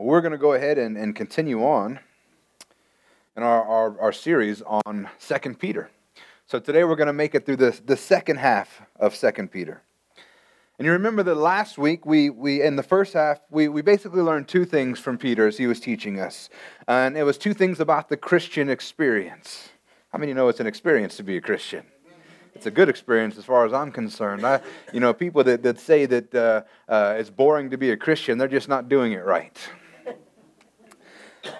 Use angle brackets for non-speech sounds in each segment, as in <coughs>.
We're going to go ahead and, and continue on in our, our, our series on 2 Peter. So today we're going to make it through the, the second half of 2 Peter. And you remember that last week, we, we in the first half, we, we basically learned two things from Peter as he was teaching us. And it was two things about the Christian experience. How many know it's an experience to be a Christian? it's a good experience as far as I'm concerned. I, you know, people that, that say that uh, uh, it's boring to be a Christian, they're just not doing it right.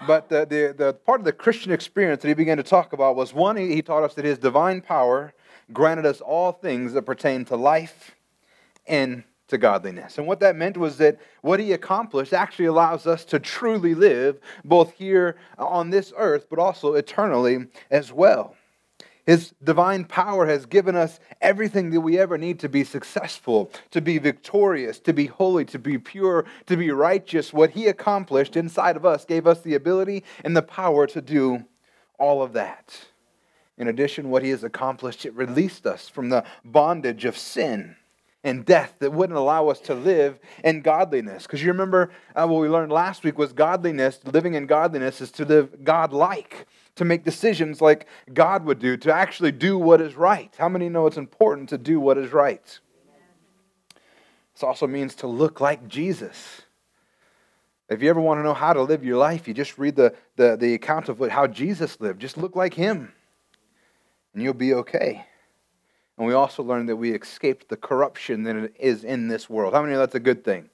But the, the, the part of the Christian experience that he began to talk about was one, he, he taught us that his divine power granted us all things that pertain to life and to godliness. And what that meant was that what he accomplished actually allows us to truly live both here on this earth, but also eternally as well. His divine power has given us everything that we ever need to be successful, to be victorious, to be holy, to be pure, to be righteous. What He accomplished inside of us gave us the ability and the power to do all of that. In addition, what He has accomplished, it released us from the bondage of sin and death that wouldn't allow us to live in godliness. Because you remember uh, what we learned last week was godliness, living in godliness is to live God like to make decisions like God would do, to actually do what is right. How many know it's important to do what is right? This also means to look like Jesus. If you ever want to know how to live your life, you just read the, the, the account of what, how Jesus lived. Just look like him, and you'll be okay. And we also learned that we escaped the corruption that is in this world. How many know that's a good thing?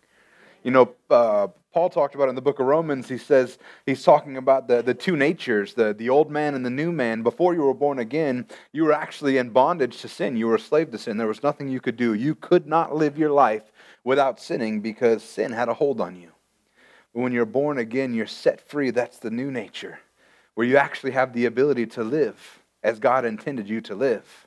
You know, uh, Paul talked about in the book of Romans, he says, he's talking about the, the two natures, the, the old man and the new man. Before you were born again, you were actually in bondage to sin. You were a slave to sin. There was nothing you could do. You could not live your life without sinning because sin had a hold on you. But when you're born again, you're set free. That's the new nature, where you actually have the ability to live as God intended you to live.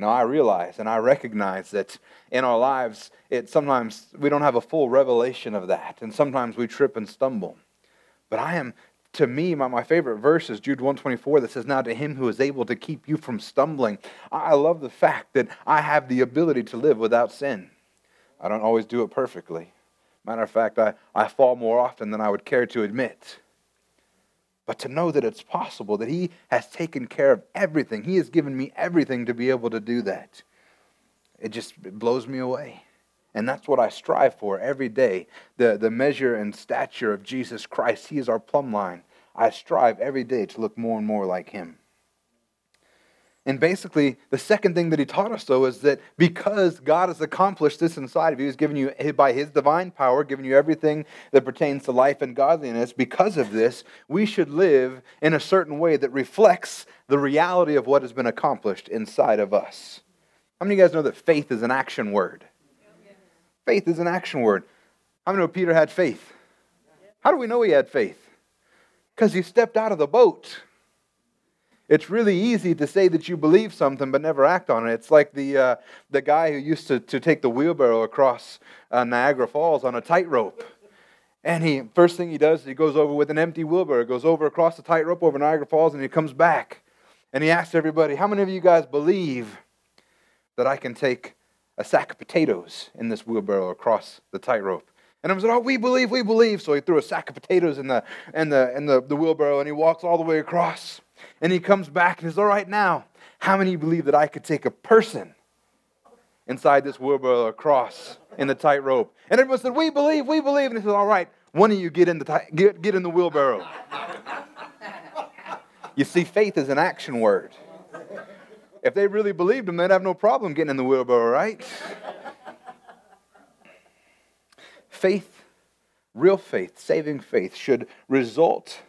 Now, I realize and I recognize that in our lives, it sometimes we don't have a full revelation of that, and sometimes we trip and stumble. But I am, to me, my, my favorite verse is Jude 124 that says, Now to him who is able to keep you from stumbling. I love the fact that I have the ability to live without sin. I don't always do it perfectly. Matter of fact, I, I fall more often than I would care to admit but to know that it's possible, that He has taken care of everything. He has given me everything to be able to do that. It just it blows me away. And that's what I strive for every day the, the measure and stature of Jesus Christ. He is our plumb line. I strive every day to look more and more like Him. And basically, the second thing that he taught us, though, is that because God has accomplished this inside of you, He's given you, by His divine power, given you everything that pertains to life and godliness, because of this, we should live in a certain way that reflects the reality of what has been accomplished inside of us. How many of you guys know that faith is an action word? Faith is an action word. How many know Peter had faith? How do we know he had faith? Because he stepped out of the boat. It's really easy to say that you believe something but never act on it. It's like the, uh, the guy who used to, to take the wheelbarrow across uh, Niagara Falls on a tightrope. And he first thing he does, he goes over with an empty wheelbarrow, goes over across the tightrope over Niagara Falls, and he comes back. And he asks everybody, How many of you guys believe that I can take a sack of potatoes in this wheelbarrow across the tightrope? And I was like, Oh, we believe, we believe. So he threw a sack of potatoes in the in the in the, the wheelbarrow and he walks all the way across. And he comes back and says, All right, now, how many believe that I could take a person inside this wheelbarrow across in the tightrope? And everyone said, We believe, we believe. And he said, All right, one of you get in the, get, get in the wheelbarrow. <laughs> you see, faith is an action word. If they really believed him, they'd have no problem getting in the wheelbarrow, right? faith, real faith, saving faith, should result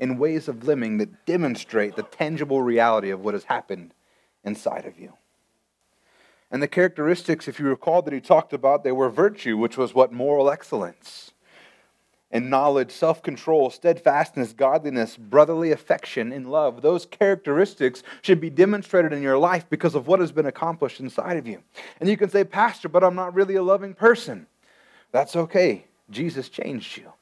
in ways of living that demonstrate the tangible reality of what has happened inside of you. And the characteristics, if you recall, that he talked about, they were virtue, which was what? Moral excellence. And knowledge, self control, steadfastness, godliness, brotherly affection, and love. Those characteristics should be demonstrated in your life because of what has been accomplished inside of you. And you can say, Pastor, but I'm not really a loving person. That's okay. Jesus changed you.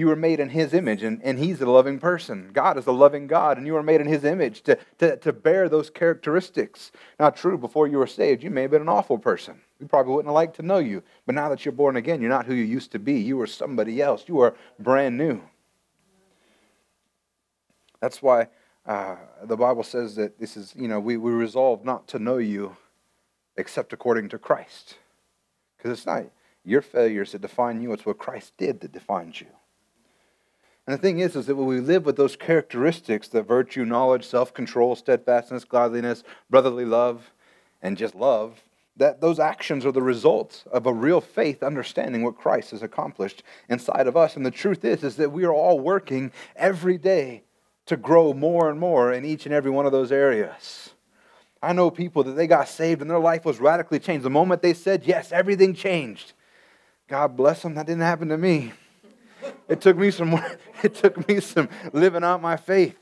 You were made in His image, and, and He's a loving person. God is a loving God, and you were made in His image to, to, to bear those characteristics. Not true, before you were saved, you may have been an awful person. We probably wouldn't have liked to know you. But now that you're born again, you're not who you used to be. You are somebody else. You are brand new. That's why uh, the Bible says that this is, you know, we, we resolve not to know you except according to Christ. Because it's not your failures that define you, it's what Christ did that defines you. And the thing is, is that when we live with those characteristics, the virtue, knowledge, self-control, steadfastness, godliness, brotherly love, and just love, that those actions are the result of a real faith understanding what Christ has accomplished inside of us. And the truth is, is that we are all working every day to grow more and more in each and every one of those areas. I know people that they got saved and their life was radically changed. The moment they said yes, everything changed. God bless them, that didn't happen to me. It took me some <laughs> it took me some living out my faith.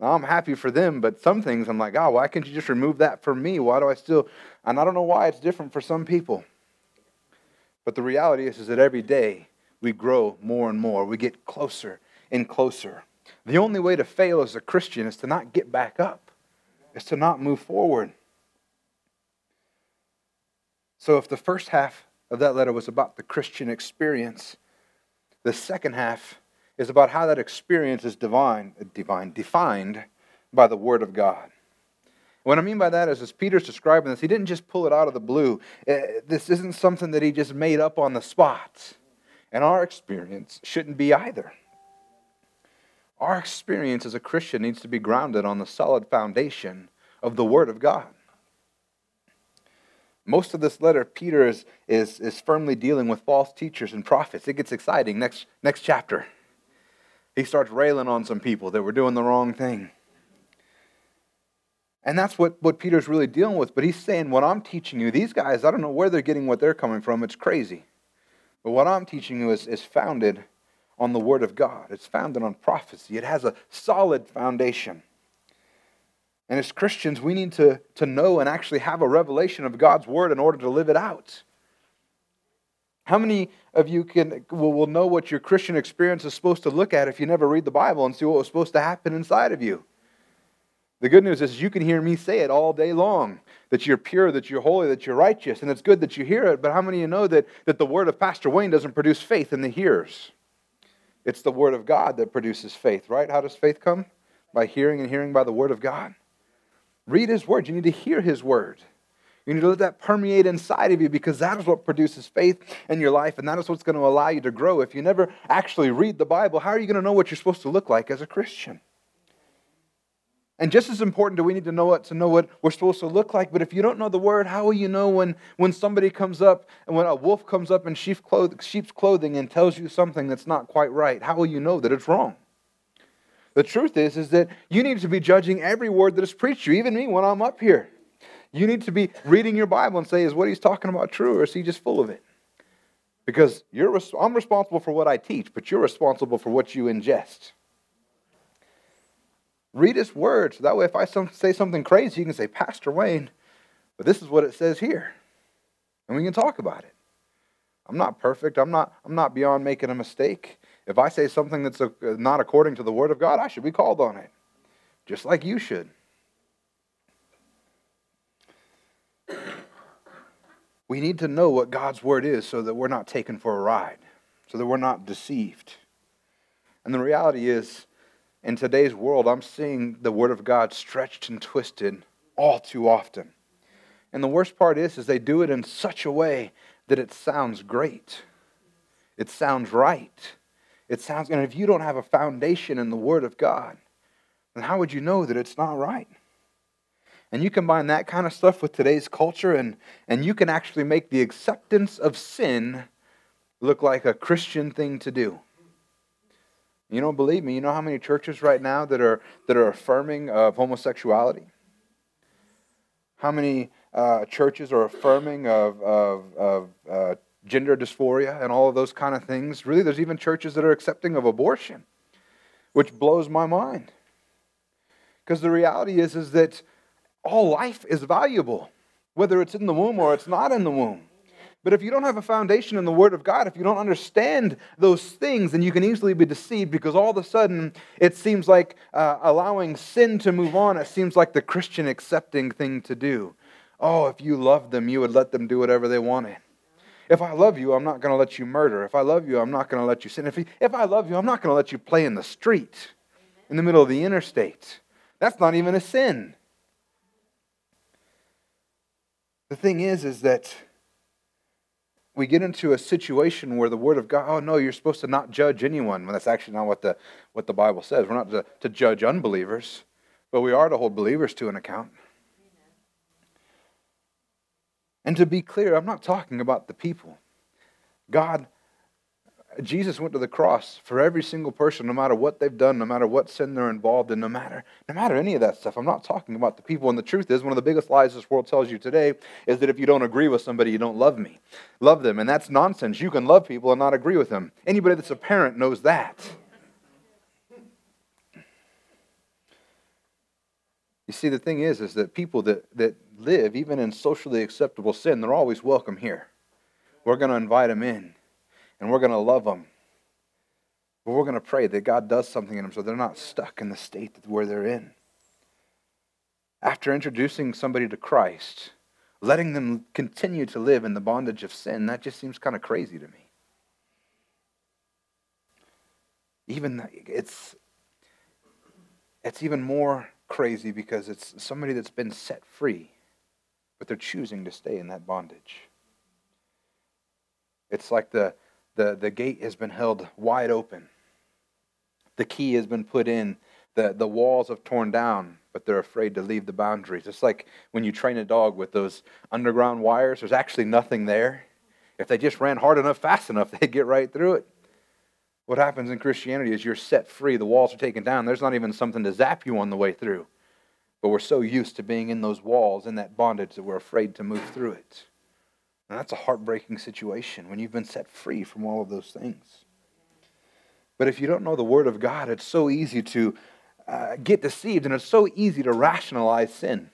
Now, I'm happy for them, but some things I'm like, oh, why can't you just remove that for me? Why do I still and I don't know why it's different for some people. But the reality is, is that every day we grow more and more. We get closer and closer. The only way to fail as a Christian is to not get back up, is to not move forward. So if the first half of that letter was about the Christian experience, the second half is about how that experience is divine, divine, defined by the Word of God. What I mean by that is, as Peter's describing this, he didn't just pull it out of the blue. Eh, this isn't something that he just made up on the spot. And our experience shouldn't be either. Our experience as a Christian needs to be grounded on the solid foundation of the Word of God. Most of this letter, Peter is, is, is firmly dealing with false teachers and prophets. It gets exciting. Next, next chapter. He starts railing on some people that were doing the wrong thing. And that's what, what Peter's really dealing with. But he's saying, What I'm teaching you, these guys, I don't know where they're getting what they're coming from. It's crazy. But what I'm teaching you is, is founded on the Word of God, it's founded on prophecy, it has a solid foundation. And as Christians, we need to, to know and actually have a revelation of God's Word in order to live it out. How many of you can, will, will know what your Christian experience is supposed to look at if you never read the Bible and see what was supposed to happen inside of you? The good news is you can hear me say it all day long that you're pure, that you're holy, that you're righteous, and it's good that you hear it. But how many of you know that, that the word of Pastor Wayne doesn't produce faith in the hearers? It's the word of God that produces faith, right? How does faith come? By hearing and hearing by the word of God. Read his word. You need to hear his word. You need to let that permeate inside of you because that is what produces faith in your life, and that is what's going to allow you to grow. If you never actually read the Bible, how are you going to know what you're supposed to look like as a Christian? And just as important do we need to know what to know what we're supposed to look like. But if you don't know the word, how will you know when, when somebody comes up and when a wolf comes up in sheep's clothing and tells you something that's not quite right? How will you know that it's wrong? The truth is, is that you need to be judging every word that is preached to you, even me when I'm up here. You need to be reading your Bible and say, is what he's talking about true or is he just full of it? Because you're, I'm responsible for what I teach, but you're responsible for what you ingest. Read his word. So that way, if I say something crazy, you can say, Pastor Wayne, but this is what it says here. And we can talk about it. I'm not perfect. I'm not, I'm not beyond making a mistake. If I say something that's not according to the word of God, I should be called on it, just like you should. We need to know what God's word is so that we're not taken for a ride, so that we're not deceived. And the reality is, in today's world, I'm seeing the Word of God stretched and twisted all too often. And the worst part is, is they do it in such a way that it sounds great. It sounds right. It sounds, and if you don't have a foundation in the Word of God, then how would you know that it's not right? And you combine that kind of stuff with today's culture, and, and you can actually make the acceptance of sin look like a Christian thing to do. You don't believe me? You know how many churches right now that are that are affirming of homosexuality? How many uh, churches are affirming of, of, of uh, gender dysphoria and all of those kind of things? Really, there's even churches that are accepting of abortion, which blows my mind. Because the reality is, is that all life is valuable, whether it's in the womb or it's not in the womb. But if you don't have a foundation in the Word of God, if you don't understand those things, then you can easily be deceived because all of a sudden it seems like uh, allowing sin to move on, it seems like the Christian accepting thing to do. Oh, if you loved them, you would let them do whatever they wanted. If I love you, I'm not going to let you murder. If I love you, I'm not going to let you sin. If, if I love you, I'm not going to let you play in the street, in the middle of the interstate. That's not even a sin. The thing is, is that we get into a situation where the Word of God, oh no, you're supposed to not judge anyone. Well, that's actually not what the, what the Bible says. We're not to, to judge unbelievers, but we are to hold believers to an account. And to be clear, I'm not talking about the people. God Jesus went to the cross for every single person, no matter what they've done, no matter what sin they're involved in, no matter, no matter any of that stuff. I'm not talking about the people. And the truth is, one of the biggest lies this world tells you today is that if you don't agree with somebody, you don't love me. Love them. And that's nonsense. You can love people and not agree with them. Anybody that's a parent knows that. You see, the thing is, is that people that, that live even in socially acceptable sin, they're always welcome here. We're going to invite them in and we're going to love them. But we're going to pray that God does something in them so they're not stuck in the state where they're in. After introducing somebody to Christ, letting them continue to live in the bondage of sin, that just seems kind of crazy to me. Even it's it's even more crazy because it's somebody that's been set free, but they're choosing to stay in that bondage. It's like the the, the gate has been held wide open. The key has been put in. The, the walls have torn down, but they're afraid to leave the boundaries. It's like when you train a dog with those underground wires, there's actually nothing there. If they just ran hard enough, fast enough, <laughs> they'd get right through it. What happens in Christianity is you're set free. The walls are taken down. There's not even something to zap you on the way through. But we're so used to being in those walls, in that bondage, that we're afraid to move through it. And that's a heartbreaking situation when you've been set free from all of those things. But if you don't know the Word of God, it's so easy to uh, get deceived and it's so easy to rationalize sin.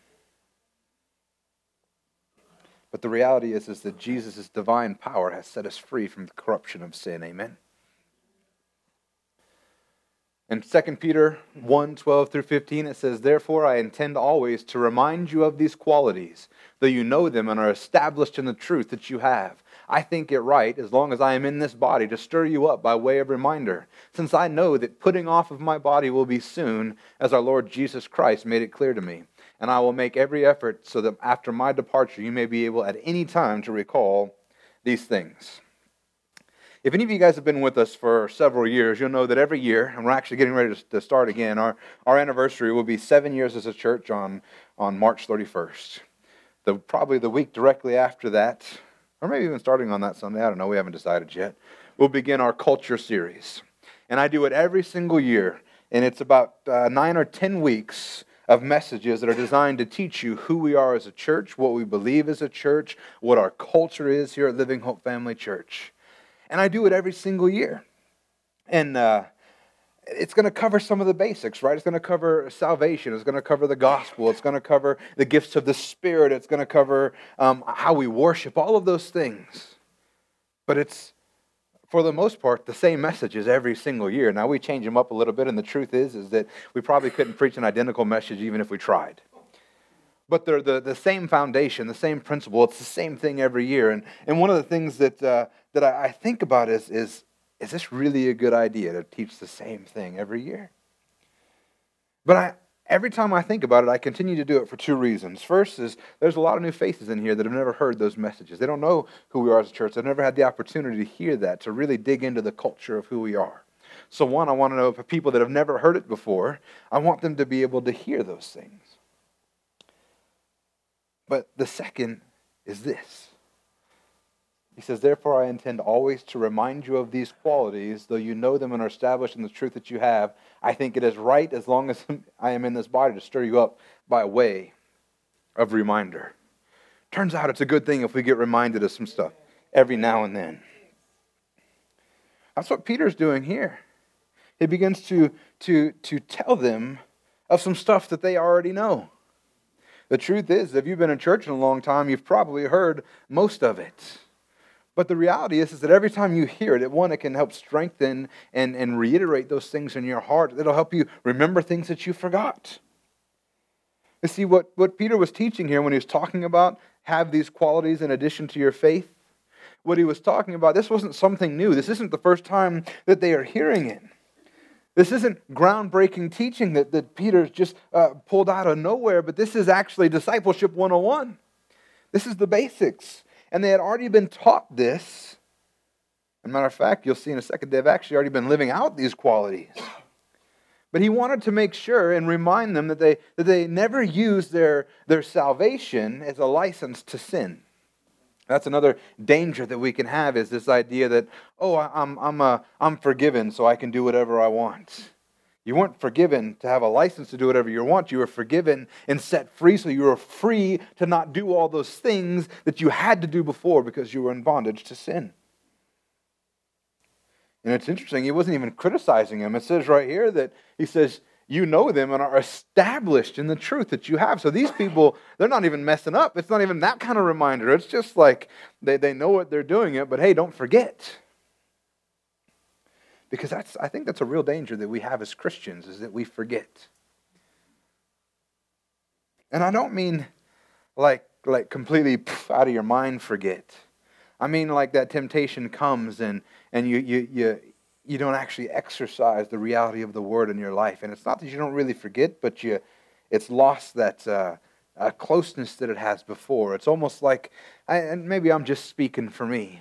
But the reality is, is that Jesus' divine power has set us free from the corruption of sin. Amen. In 2 Peter 1 12 through 15, it says, Therefore I intend always to remind you of these qualities, though you know them and are established in the truth that you have. I think it right, as long as I am in this body, to stir you up by way of reminder, since I know that putting off of my body will be soon, as our Lord Jesus Christ made it clear to me. And I will make every effort so that after my departure you may be able at any time to recall these things. If any of you guys have been with us for several years, you'll know that every year, and we're actually getting ready to start again, our, our anniversary will be seven years as a church on, on March 31st. The, probably the week directly after that, or maybe even starting on that Sunday, I don't know, we haven't decided yet, we'll begin our culture series. And I do it every single year, and it's about uh, nine or ten weeks of messages that are designed to teach you who we are as a church, what we believe as a church, what our culture is here at Living Hope Family Church. And I do it every single year. And uh, it's going to cover some of the basics, right? It's going to cover salvation. It's going to cover the gospel. It's going to cover the gifts of the Spirit. It's going to cover um, how we worship, all of those things. But it's, for the most part, the same messages every single year. Now, we change them up a little bit, and the truth is, is that we probably couldn't preach an identical message even if we tried but they're the, the same foundation, the same principle. It's the same thing every year. And, and one of the things that, uh, that I, I think about is, is is this really a good idea to teach the same thing every year? But I, every time I think about it, I continue to do it for two reasons. First is there's a lot of new faces in here that have never heard those messages. They don't know who we are as a church. They've never had the opportunity to hear that, to really dig into the culture of who we are. So, one, I want to know for people that have never heard it before, I want them to be able to hear those things. But the second is this he says, Therefore, I intend always to remind you of these qualities, though you know them and are established in the truth that you have. I think it is right, as long as <laughs> I am in this body, to stir you up by way of reminder. Turns out it's a good thing if we get reminded of some stuff every now and then. That's what Peter's doing here. He begins to, to, to tell them of some stuff that they already know. The truth is, if you've been in church in a long time, you've probably heard most of it. But the reality is, is that every time you hear it, one, it can help strengthen and, and reiterate those things in your heart. It'll help you remember things that you forgot. You see, what, what Peter was teaching here when he was talking about have these qualities in addition to your faith, what he was talking about, this wasn't something new. This isn't the first time that they are hearing it. This isn't groundbreaking teaching that, that Peter's just uh, pulled out of nowhere, but this is actually discipleship 101. This is the basics. And they had already been taught this. As a matter of fact, you'll see in a second, they've actually already been living out these qualities. But he wanted to make sure and remind them that they, that they never use their, their salvation as a license to sin. That's another danger that we can have is this idea that, oh, I'm, I'm, uh, I'm forgiven, so I can do whatever I want. You weren't forgiven to have a license to do whatever you want. You were forgiven and set free, so you were free to not do all those things that you had to do before because you were in bondage to sin. And it's interesting, he wasn't even criticizing him. It says right here that he says, You know them and are established in the truth that you have. So these people, they're not even messing up. It's not even that kind of reminder. It's just like they, they know what they're doing it, but hey, don't forget. Because that's, I think that's a real danger that we have as Christians is that we forget. And I don't mean like, like completely out of your mind forget. I mean like that temptation comes and, and you, you, you, you don't actually exercise the reality of the word in your life. And it's not that you don't really forget, but you, it's lost that uh, uh, closeness that it has before. It's almost like, I, and maybe I'm just speaking for me.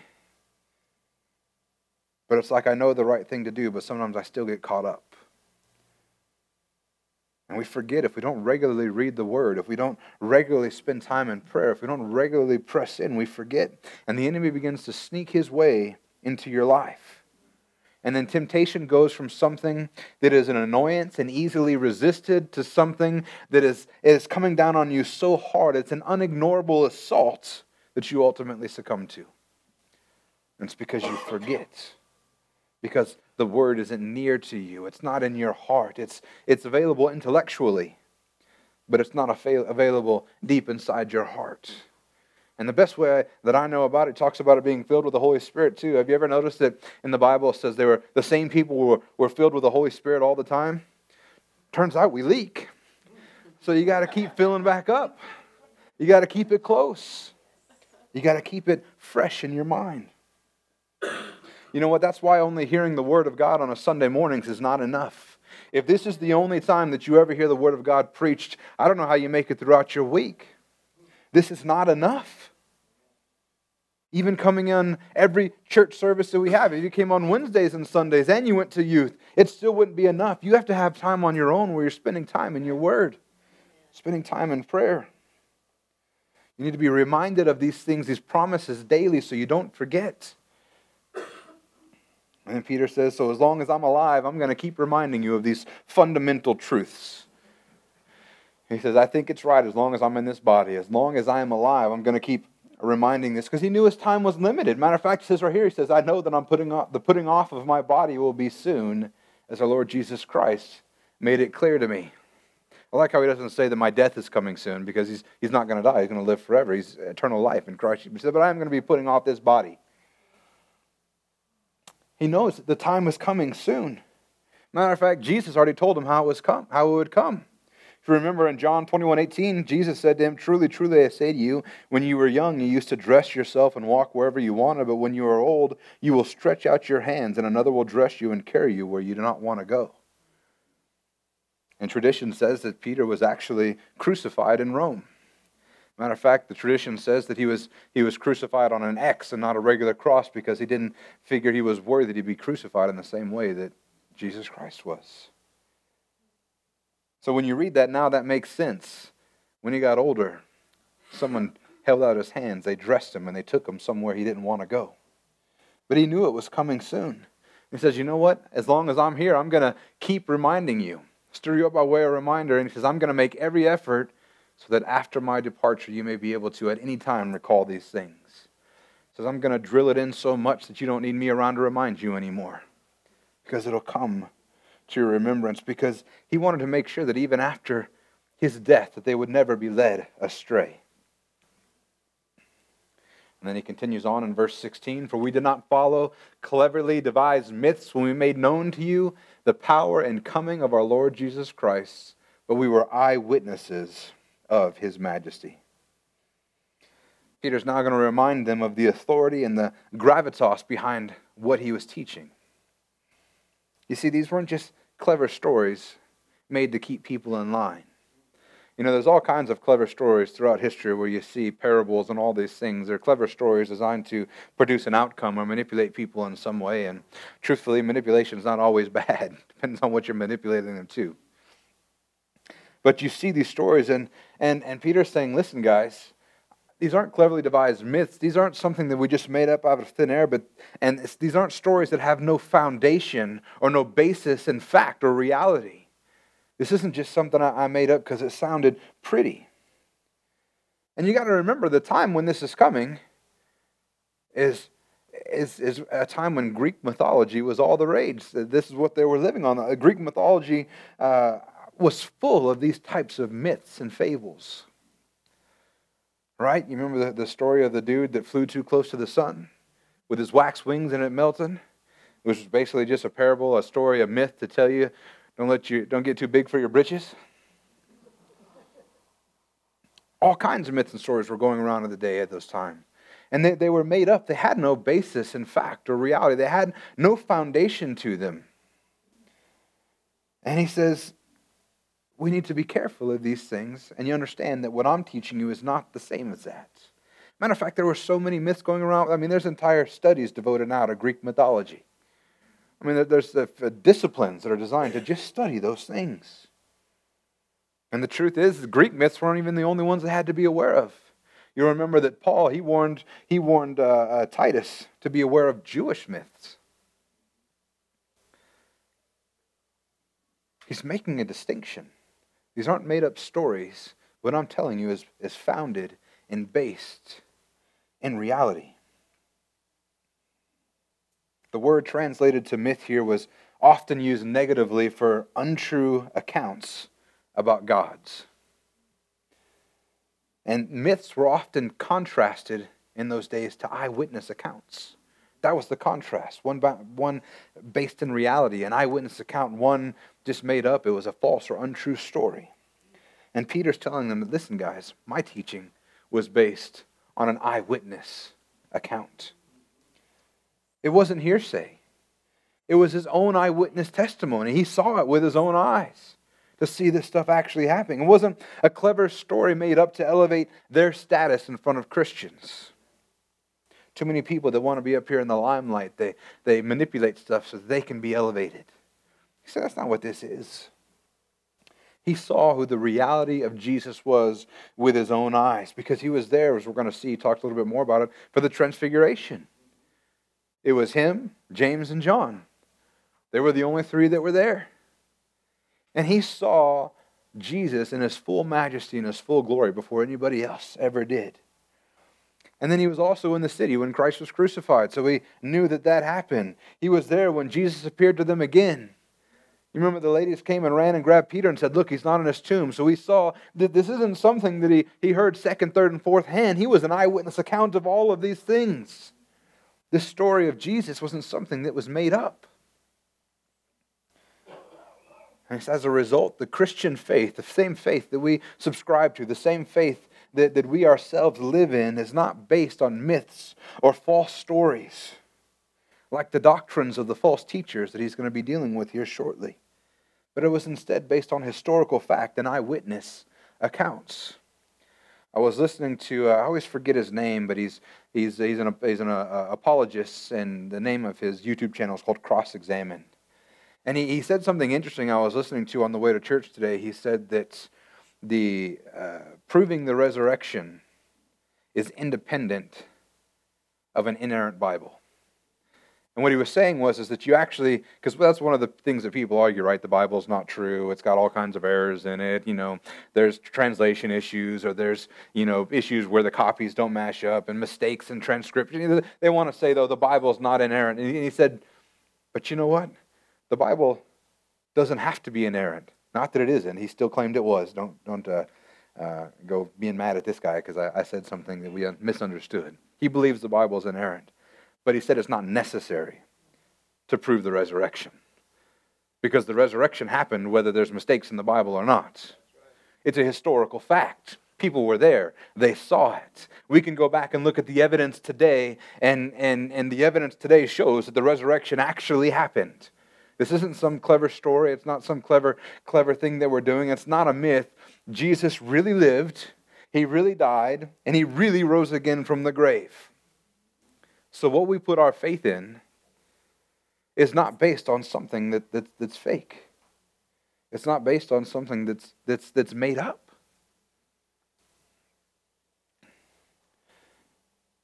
But it's like I know the right thing to do, but sometimes I still get caught up. And we forget if we don't regularly read the Word, if we don't regularly spend time in prayer, if we don't regularly press in, we forget. And the enemy begins to sneak his way into your life. And then temptation goes from something that is an annoyance and easily resisted to something that is, is coming down on you so hard, it's an unignorable assault that you ultimately succumb to. And it's because you forget because the word isn't near to you. It's not in your heart. It's, it's available intellectually, but it's not available deep inside your heart. And the best way that I know about it talks about it being filled with the Holy Spirit too. Have you ever noticed that in the Bible it says they were the same people were, were filled with the Holy Spirit all the time? Turns out we leak. So you got to keep filling back up. You got to keep it close. You got to keep it fresh in your mind. You know what? That's why only hearing the Word of God on a Sunday mornings is not enough. If this is the only time that you ever hear the Word of God preached, I don't know how you make it throughout your week. This is not enough. Even coming on every church service that we have, if you came on Wednesdays and Sundays and you went to youth, it still wouldn't be enough. You have to have time on your own where you're spending time in your Word, spending time in prayer. You need to be reminded of these things, these promises daily so you don't forget. And Peter says, So as long as I'm alive, I'm going to keep reminding you of these fundamental truths. He says, I think it's right as long as I'm in this body. As long as I am alive, I'm going to keep reminding this because he knew his time was limited. Matter of fact, he says right here, he says, I know that I'm putting off, the putting off of my body will be soon, as our Lord Jesus Christ made it clear to me. I like how he doesn't say that my death is coming soon because he's, he's not going to die. He's going to live forever. He's eternal life in Christ. He said, But I am going to be putting off this body. He knows that the time is coming soon. Matter of fact, Jesus already told him how it was come, how it would come. If you remember in John 21 18, Jesus said to him, Truly, truly, I say to you, when you were young, you used to dress yourself and walk wherever you wanted, but when you are old, you will stretch out your hands, and another will dress you and carry you where you do not want to go. And tradition says that Peter was actually crucified in Rome. Matter of fact, the tradition says that he was, he was crucified on an X and not a regular cross because he didn't figure he was worthy to be crucified in the same way that Jesus Christ was. So when you read that now, that makes sense. When he got older, someone held out his hands, they dressed him, and they took him somewhere he didn't want to go. But he knew it was coming soon. He says, You know what? As long as I'm here, I'm going to keep reminding you, stir you up by way of reminder. And he says, I'm going to make every effort so that after my departure you may be able to at any time recall these things. He says, I'm going to drill it in so much that you don't need me around to remind you anymore because it'll come to your remembrance because he wanted to make sure that even after his death that they would never be led astray. And then he continues on in verse 16 For we did not follow cleverly devised myths when we made known to you the power and coming of our Lord Jesus Christ, but we were eyewitnesses of his majesty. Peter's now going to remind them of the authority and the gravitas behind what he was teaching. You see, these weren't just clever stories made to keep people in line. You know, there's all kinds of clever stories throughout history where you see parables and all these things. They're clever stories designed to produce an outcome or manipulate people in some way. And truthfully, manipulation is not always <laughs> bad, depends on what you're manipulating them to. But you see these stories, and, and, and Peter's saying, listen, guys, these aren't cleverly devised myths. These aren't something that we just made up out of thin air, but and these aren't stories that have no foundation or no basis in fact or reality. This isn't just something I made up because it sounded pretty. And you got to remember the time when this is coming is, is, is a time when Greek mythology was all the rage. This is what they were living on. Greek mythology uh, was full of these types of myths and fables. Right? You remember the, the story of the dude that flew too close to the sun with his wax wings and it melted? Which was basically just a parable, a story, a myth to tell you don't let you don't get too big for your britches. All kinds of myths and stories were going around in the day at those times. And they, they were made up. They had no basis in fact or reality. They had no foundation to them. And he says, we need to be careful of these things, and you understand that what I'm teaching you is not the same as that. Matter of fact, there were so many myths going around. I mean, there's entire studies devoted now to Greek mythology. I mean, there's the disciplines that are designed to just study those things. And the truth is, the Greek myths weren't even the only ones that had to be aware of. You remember that Paul, he warned, he warned uh, uh, Titus to be aware of Jewish myths. He's making a distinction. These aren't made up stories. What I'm telling you is, is founded and based in reality. The word translated to myth here was often used negatively for untrue accounts about gods. And myths were often contrasted in those days to eyewitness accounts. That was the contrast. One, one based in reality, an eyewitness account, one just made up. It was a false or untrue story. And Peter's telling them, listen, guys, my teaching was based on an eyewitness account. It wasn't hearsay, it was his own eyewitness testimony. He saw it with his own eyes to see this stuff actually happening. It wasn't a clever story made up to elevate their status in front of Christians. Too many people that want to be up here in the limelight, they, they manipulate stuff so they can be elevated. He said, That's not what this is. He saw who the reality of Jesus was with his own eyes because he was there, as we're going to see, he talked a little bit more about it, for the transfiguration. It was him, James, and John. They were the only three that were there. And he saw Jesus in his full majesty and his full glory before anybody else ever did. And then he was also in the city when Christ was crucified, so he knew that that happened. He was there when Jesus appeared to them again. You remember the ladies came and ran and grabbed Peter and said, Look, he's not in his tomb. So we saw that this isn't something that he, he heard second, third, and fourth hand. He was an eyewitness account of all of these things. This story of Jesus wasn't something that was made up. And as a result, the Christian faith, the same faith that we subscribe to, the same faith that, that we ourselves live in, is not based on myths or false stories, like the doctrines of the false teachers that he's going to be dealing with here shortly. But it was instead based on historical fact and eyewitness accounts. I was listening to, uh, I always forget his name, but he's, he's, he's an, he's an uh, apologist, and the name of his YouTube channel is called Cross Examine. And he, he said something interesting I was listening to on the way to church today. He said that the uh, proving the resurrection is independent of an inerrant Bible. And what he was saying was is that you actually, because that's one of the things that people argue, right? The Bible's not true. It's got all kinds of errors in it. You know, there's translation issues, or there's you know issues where the copies don't match up, and mistakes in transcription. They want to say though the Bible's not inerrant, and he said, but you know what? The Bible doesn't have to be inerrant. Not that it isn't. He still claimed it was. Don't don't uh, uh, go being mad at this guy because I, I said something that we misunderstood. He believes the Bible is inerrant. But he said it's not necessary to prove the resurrection. Because the resurrection happened whether there's mistakes in the Bible or not. It's a historical fact. People were there. They saw it. We can go back and look at the evidence today, and, and, and the evidence today shows that the resurrection actually happened. This isn't some clever story. It's not some clever, clever thing that we're doing. It's not a myth. Jesus really lived, he really died, and he really rose again from the grave. So, what we put our faith in is not based on something that, that, that's fake. It's not based on something that's, that's, that's made up.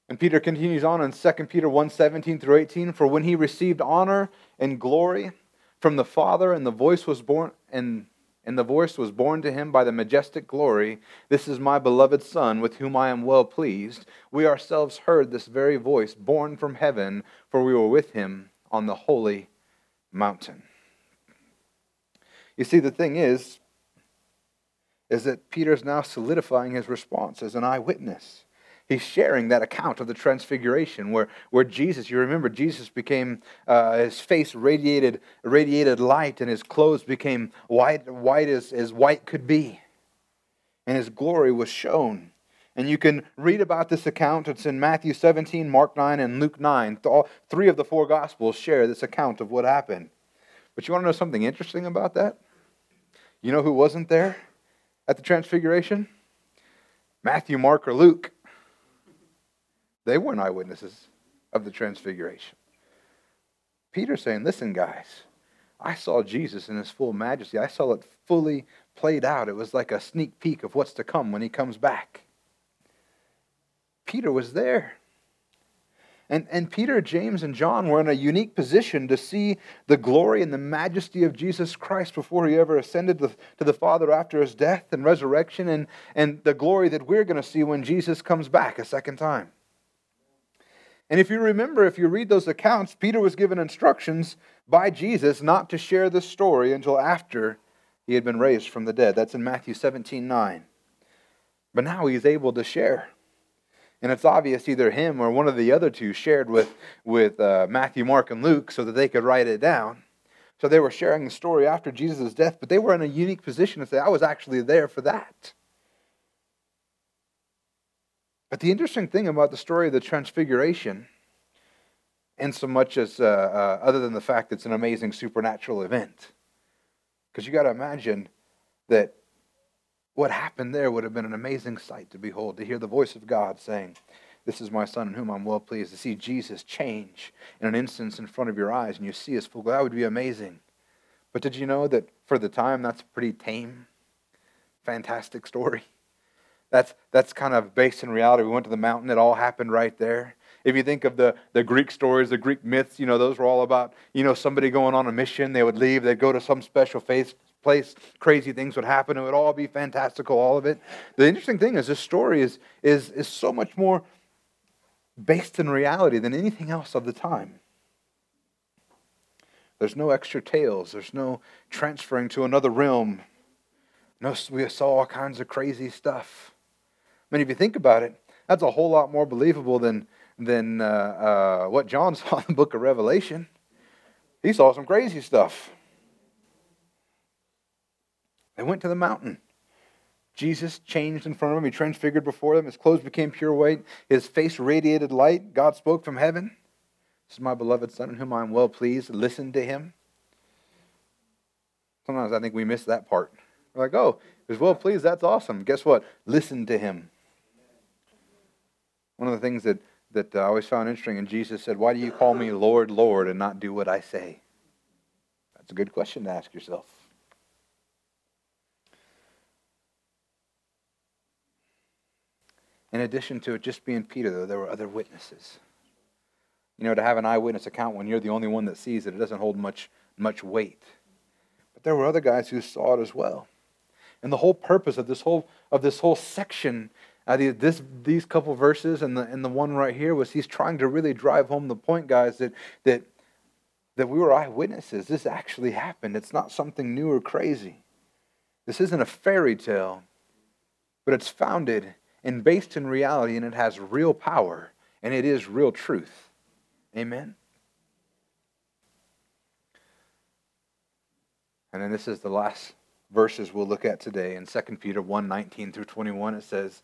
And Peter continues on in 2 Peter 1 17 through 18. For when he received honor and glory from the Father, and the voice was born, and, and the voice was borne to him by the majestic glory, This is my beloved Son, with whom I am well pleased. We ourselves heard this very voice borne from heaven, for we were with him on the holy mountain. You see, the thing is, is that Peter's now solidifying his response as an eyewitness he's sharing that account of the transfiguration where, where jesus you remember jesus became uh, his face radiated radiated light and his clothes became white white as, as white could be. And his glory was shown. And you can read about this account. It's in matthew 17 mark 9 and luke 9 all three of the four gospels share this account of what happened. But you want to know something interesting about that? You know who wasn't there at the transfiguration? Matthew mark or luke they weren't eyewitnesses of the transfiguration. Peter's saying, Listen, guys, I saw Jesus in his full majesty. I saw it fully played out. It was like a sneak peek of what's to come when he comes back. Peter was there. And, and Peter, James, and John were in a unique position to see the glory and the majesty of Jesus Christ before he ever ascended to, to the Father after his death and resurrection, and, and the glory that we're going to see when Jesus comes back a second time. And if you remember, if you read those accounts, Peter was given instructions by Jesus not to share this story until after he had been raised from the dead. That's in Matthew 17 9. But now he's able to share. And it's obvious either him or one of the other two shared with, with uh, Matthew, Mark, and Luke so that they could write it down. So they were sharing the story after Jesus' death, but they were in a unique position to say, I was actually there for that. But the interesting thing about the story of the Transfiguration, in so much as uh, uh, other than the fact it's an amazing supernatural event, because you got to imagine that what happened there would have been an amazing sight to behold, to hear the voice of God saying, This is my son in whom I'm well pleased, to see Jesus change in an instance in front of your eyes and you see his full, glory. that would be amazing. But did you know that for the time that's a pretty tame, fantastic story? That's, that's kind of based in reality. We went to the mountain, it all happened right there. If you think of the, the Greek stories, the Greek myths, you know, those were all about, you know, somebody going on a mission. They would leave, they'd go to some special face, place, crazy things would happen. It would all be fantastical, all of it. The interesting thing is this story is, is, is so much more based in reality than anything else of the time. There's no extra tales. There's no transferring to another realm. No, we saw all kinds of crazy stuff. Mean, if you think about it, that's a whole lot more believable than, than uh, uh, what John <laughs> saw in the book of Revelation. He saw some crazy stuff. They went to the mountain. Jesus changed in front of them. He transfigured before them. His clothes became pure white. His face radiated light. God spoke from heaven. This is my beloved Son in whom I am well pleased. Listen to him. Sometimes I think we miss that part. We're like, oh, he was well pleased. That's awesome. Guess what? Listen to him. One of the things that, that I always found interesting, and Jesus said, Why do you call me Lord, Lord, and not do what I say? That's a good question to ask yourself. In addition to it just being Peter, though, there were other witnesses. You know, to have an eyewitness account when you're the only one that sees it, it doesn't hold much, much weight. But there were other guys who saw it as well. And the whole purpose of this whole, of this whole section uh, this, these couple verses and the, and the one right here was he's trying to really drive home the point, guys, that, that, that we were eyewitnesses. This actually happened. It's not something new or crazy. This isn't a fairy tale, but it's founded and based in reality, and it has real power, and it is real truth. Amen. And then this is the last verses we'll look at today in 2 Peter 1 19 through 21. It says,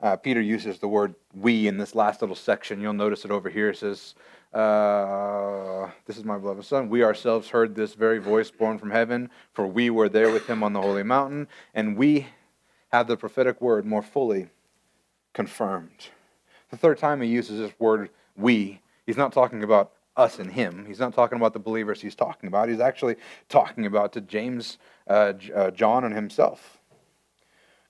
uh, Peter uses the word we in this last little section. You'll notice it over here. It says, uh, This is my beloved Son. We ourselves heard this very voice borne from heaven, for we were there with him on the holy mountain, and we have the prophetic word more fully confirmed. The third time he uses this word we, he's not talking about us and him. He's not talking about the believers he's talking about. He's actually talking about to James, uh, uh, John, and himself.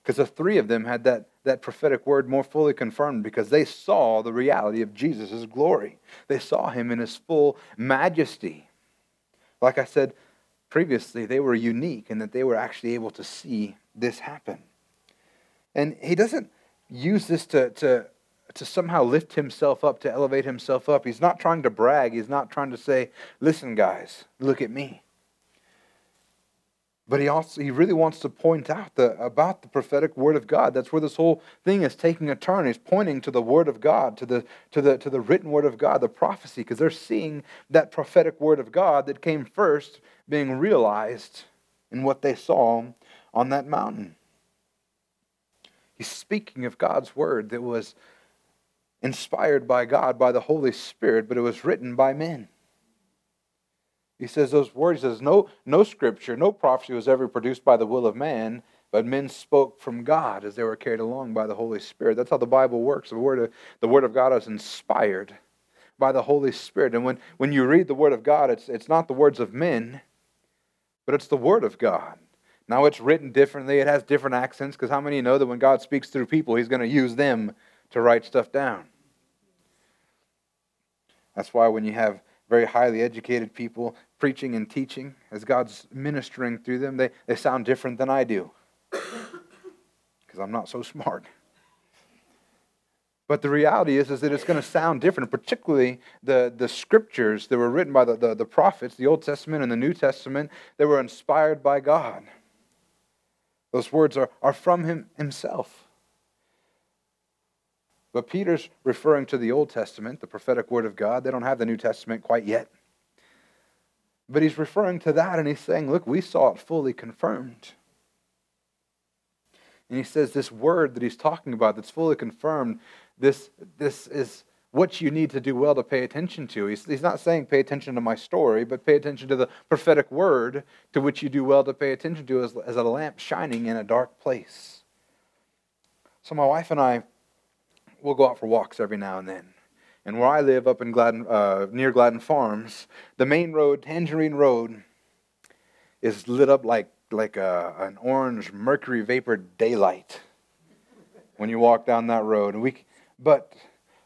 Because the three of them had that, that prophetic word more fully confirmed because they saw the reality of Jesus' glory. They saw him in his full majesty. Like I said previously, they were unique in that they were actually able to see this happen. And he doesn't use this to, to to somehow lift himself up, to elevate himself up. He's not trying to brag. He's not trying to say, listen, guys, look at me. But he also he really wants to point out the, about the prophetic word of God. That's where this whole thing is taking a turn. He's pointing to the word of God, to the to the to the written word of God, the prophecy, because they're seeing that prophetic word of God that came first being realized in what they saw on that mountain. He's speaking of God's word that was inspired by God, by the Holy Spirit, but it was written by men. He says those words, he says, no, no scripture, no prophecy was ever produced by the will of man, but men spoke from God as they were carried along by the Holy Spirit. That's how the Bible works. The Word of, the word of God is inspired by the Holy Spirit. And when, when you read the Word of God, it's, it's not the words of men, but it's the Word of God. Now it's written differently, it has different accents, because how many know that when God speaks through people, He's going to use them to write stuff down. That's why when you have very highly educated people preaching and teaching, as God's ministering through them, they, they sound different than I do. <coughs> Because I'm not so smart. But the reality is, is that it's going to sound different, particularly the, the scriptures that were written by the, the, the prophets, the Old Testament and the New Testament, they were inspired by God. Those words are, are from him himself. But Peter's referring to the Old Testament, the prophetic word of God. They don't have the New Testament quite yet. But he's referring to that and he's saying, look, we saw it fully confirmed. And he says this word that he's talking about that's fully confirmed, this, this is what you need to do well to pay attention to. He's, he's not saying pay attention to my story, but pay attention to the prophetic word to which you do well to pay attention to as, as a lamp shining in a dark place. So my wife and I we'll go out for walks every now and then. And where I live up in Gladden, uh, near Gladden Farms, the main road, Tangerine Road, is lit up like, like a, an orange mercury vapor daylight when you walk down that road. And we, but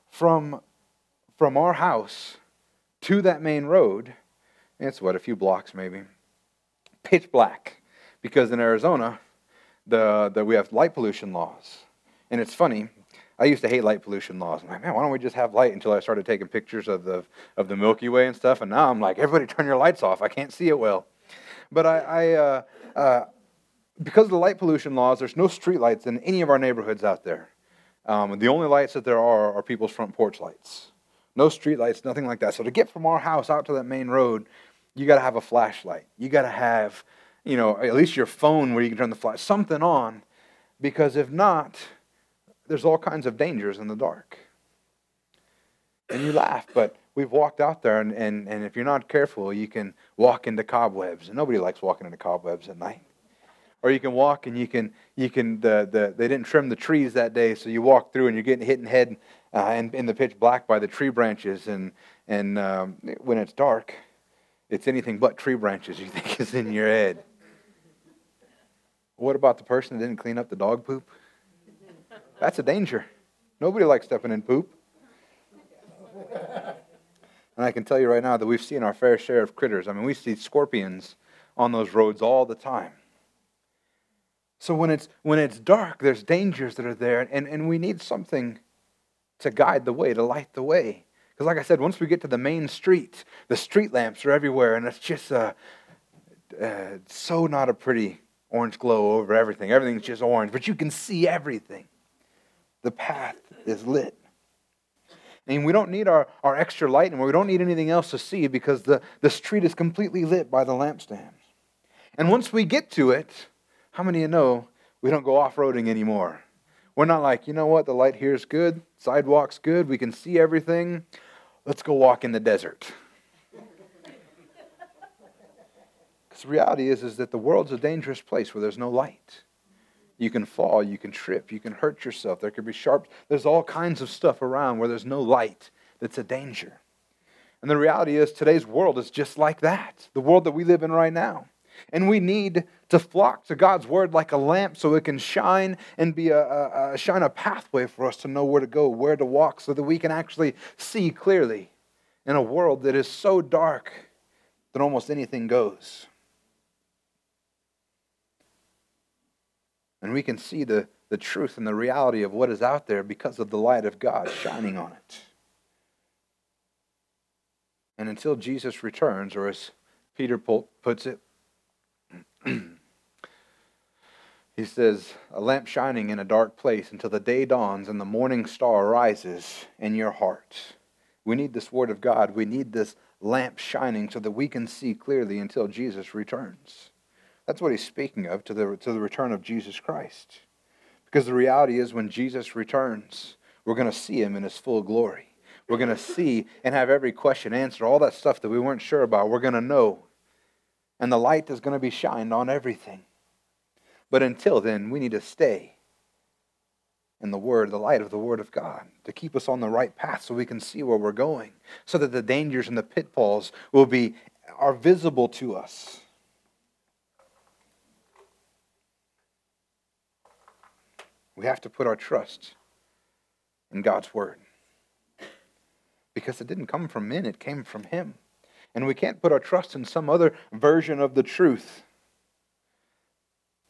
from, from our house to that main road, it's what, a few blocks maybe, pitch black. Because in Arizona, the, the, we have light pollution laws. And it's funny, I used to hate light pollution laws. I'm like, man, why don't we just have light? Until I started taking pictures of the of the Milky Way and stuff, and now I'm like, everybody turn your lights off. I can't see it well. But I, I uh, uh, because of the light pollution laws, there's no street lights in any of our neighborhoods out there. Um, the only lights that there are are people's front porch lights. No street lights, nothing like that. So to get from our house out to that main road, you got to have a flashlight. You got to have, you know, at least your phone where you can turn the flash, something on, because if not, there's all kinds of dangers in the dark. And you laugh, but we've walked out there, and, and, and if you're not careful, you can walk into cobwebs. And nobody likes walking into cobwebs at night. Or you can walk and you can, you can the, the, they didn't trim the trees that day, so you walk through and you're getting hit in the head uh, in, in the pitch black by the tree branches. And, and um, when it's dark, it's anything but tree branches you <laughs> think is in your head. What about the person that didn't clean up the dog poop? That's a danger. Nobody likes stepping in poop. And I can tell you right now that we've seen our fair share of critters. I mean, we see scorpions on those roads all the time. So when it's when it's dark, there's dangers that are there, and, and we need something to guide the way, to light the way. Because like I said, once we get to the main street, the street lamps are everywhere, and it's just uh, uh, so not a pretty orange glow over everything. Everything's just orange, but you can see everything. The path is lit. And we don't need our, our extra light anymore. We don't need anything else to see because the, the street is completely lit by the lampstands. And once we get to it, how many of you know we don't go off roading anymore? We're not like, you know what, the light here is good, sidewalk's good, we can see everything. Let's go walk in the desert. <laughs> Because the reality is, is that the world's a dangerous place where there's no light. You can fall, you can trip, you can hurt yourself. There could be sharp, there's all kinds of stuff around where there's no light that's a danger. And the reality is, today's world is just like that the world that we live in right now. And we need to flock to God's word like a lamp so it can shine and be a, a, a, shine a pathway for us to know where to go, where to walk, so that we can actually see clearly in a world that is so dark that almost anything goes. And we can see the, the truth and the reality of what is out there because of the light of God shining on it. And until Jesus returns, or as Peter puts it, <clears throat> he says, A lamp shining in a dark place until the day dawns and the morning star rises in your heart. We need this Word of God. We need this lamp shining so that we can see clearly until Jesus returns. That's what he's speaking of to the, to the return of Jesus Christ. Because the reality is, when Jesus returns, we're going to see him in his full glory. We're going to see and have every question answered, all that stuff that we weren't sure about, we're going to know and the light is going to be shined on everything. But until then, we need to stay in the Word, the light of the Word of God, to keep us on the right path so we can see where we're going, so that the dangers and the pitfalls will be are visible to us. We have to put our trust in God's Word. Because it didn't come from men, it came from Him. And we can't put our trust in some other version of the truth.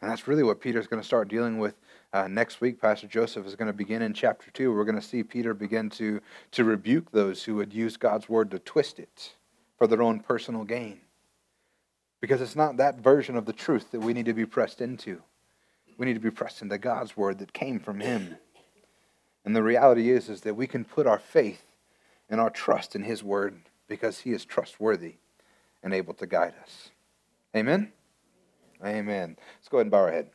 And that's really what Peter's going to start dealing with uh, next week. Pastor Joseph is going to begin in chapter 2. We're going to see Peter begin to, to rebuke those who would use God's word to twist it for their own personal gain. Because it's not that version of the truth that we need to be pressed into. We need to be pressed into God's word that came from him. And the reality is, is that we can put our faith and our trust in his word because he is trustworthy and able to guide us. Amen? Amen. Let's go ahead and bow our head.